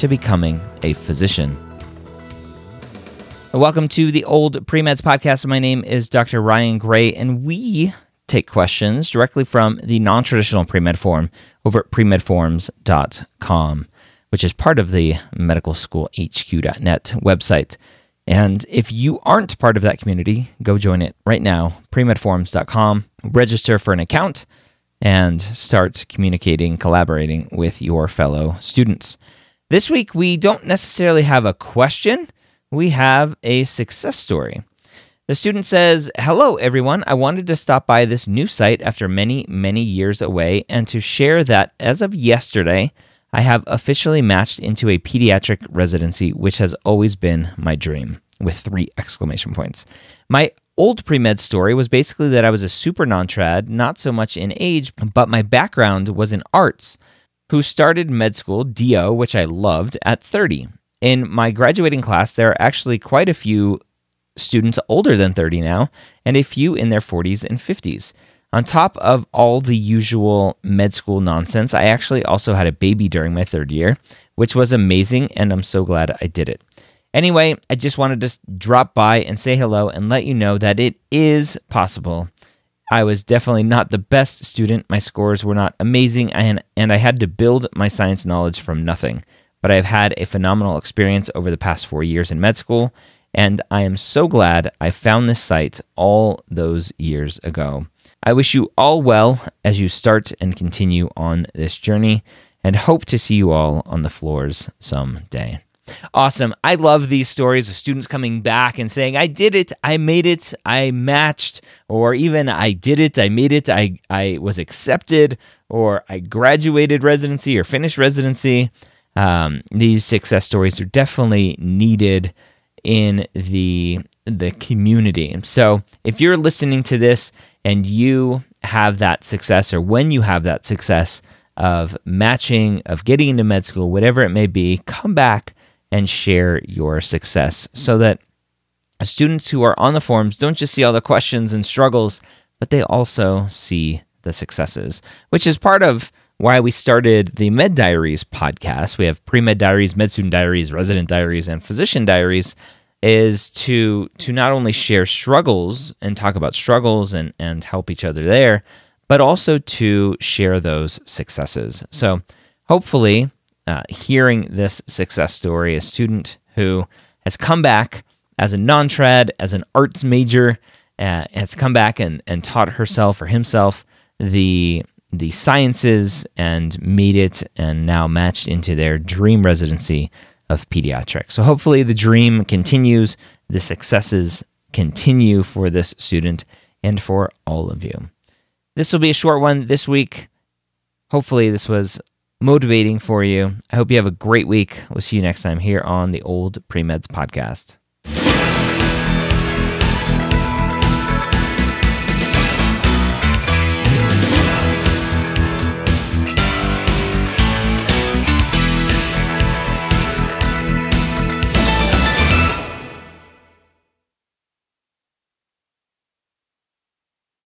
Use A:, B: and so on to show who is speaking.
A: to becoming a physician. Welcome to the Old Premeds Podcast. My name is Dr. Ryan Gray, and we take questions directly from the non traditional premed forum over at premedforums.com, which is part of the medical school HQ.net website. And if you aren't part of that community, go join it right now, premedforums.com, register for an account, and start communicating, collaborating with your fellow students. This week, we don't necessarily have a question, we have a success story. The student says, Hello, everyone. I wanted to stop by this new site after many, many years away and to share that as of yesterday, I have officially matched into a pediatric residency, which has always been my dream, with three exclamation points. My old pre med story was basically that I was a super non trad, not so much in age, but my background was in arts, who started med school, DO, which I loved, at 30. In my graduating class, there are actually quite a few students older than 30 now, and a few in their 40s and 50s. On top of all the usual med school nonsense, I actually also had a baby during my third year, which was amazing, and I'm so glad I did it. Anyway, I just wanted to drop by and say hello and let you know that it is possible. I was definitely not the best student. My scores were not amazing, and, and I had to build my science knowledge from nothing. But I've had a phenomenal experience over the past four years in med school, and I am so glad I found this site all those years ago. I wish you all well as you start and continue on this journey, and hope to see you all on the floors someday. Awesome. I love these stories of students coming back and saying, I did it, I made it, I matched, or even I did it, I made it, I, I was accepted, or I graduated residency or finished residency. Um, these success stories are definitely needed in the the community. So if you're listening to this and you have that success, or when you have that success of matching, of getting into med school, whatever it may be, come back and share your success so that students who are on the forums don't just see all the questions and struggles, but they also see the successes, which is part of why we started the Med Diaries podcast. We have pre med diaries, med student diaries, resident diaries, and physician diaries. Is to to not only share struggles and talk about struggles and and help each other there, but also to share those successes. So hopefully, uh, hearing this success story, a student who has come back as a non trad, as an arts major, uh, has come back and, and taught herself or himself the the sciences and made it and now matched into their dream residency of pediatrics. So hopefully the dream continues, the successes continue for this student and for all of you. This will be a short one this week. Hopefully this was motivating for you. I hope you have a great week. We'll see you next time here on the Old Premeds podcast.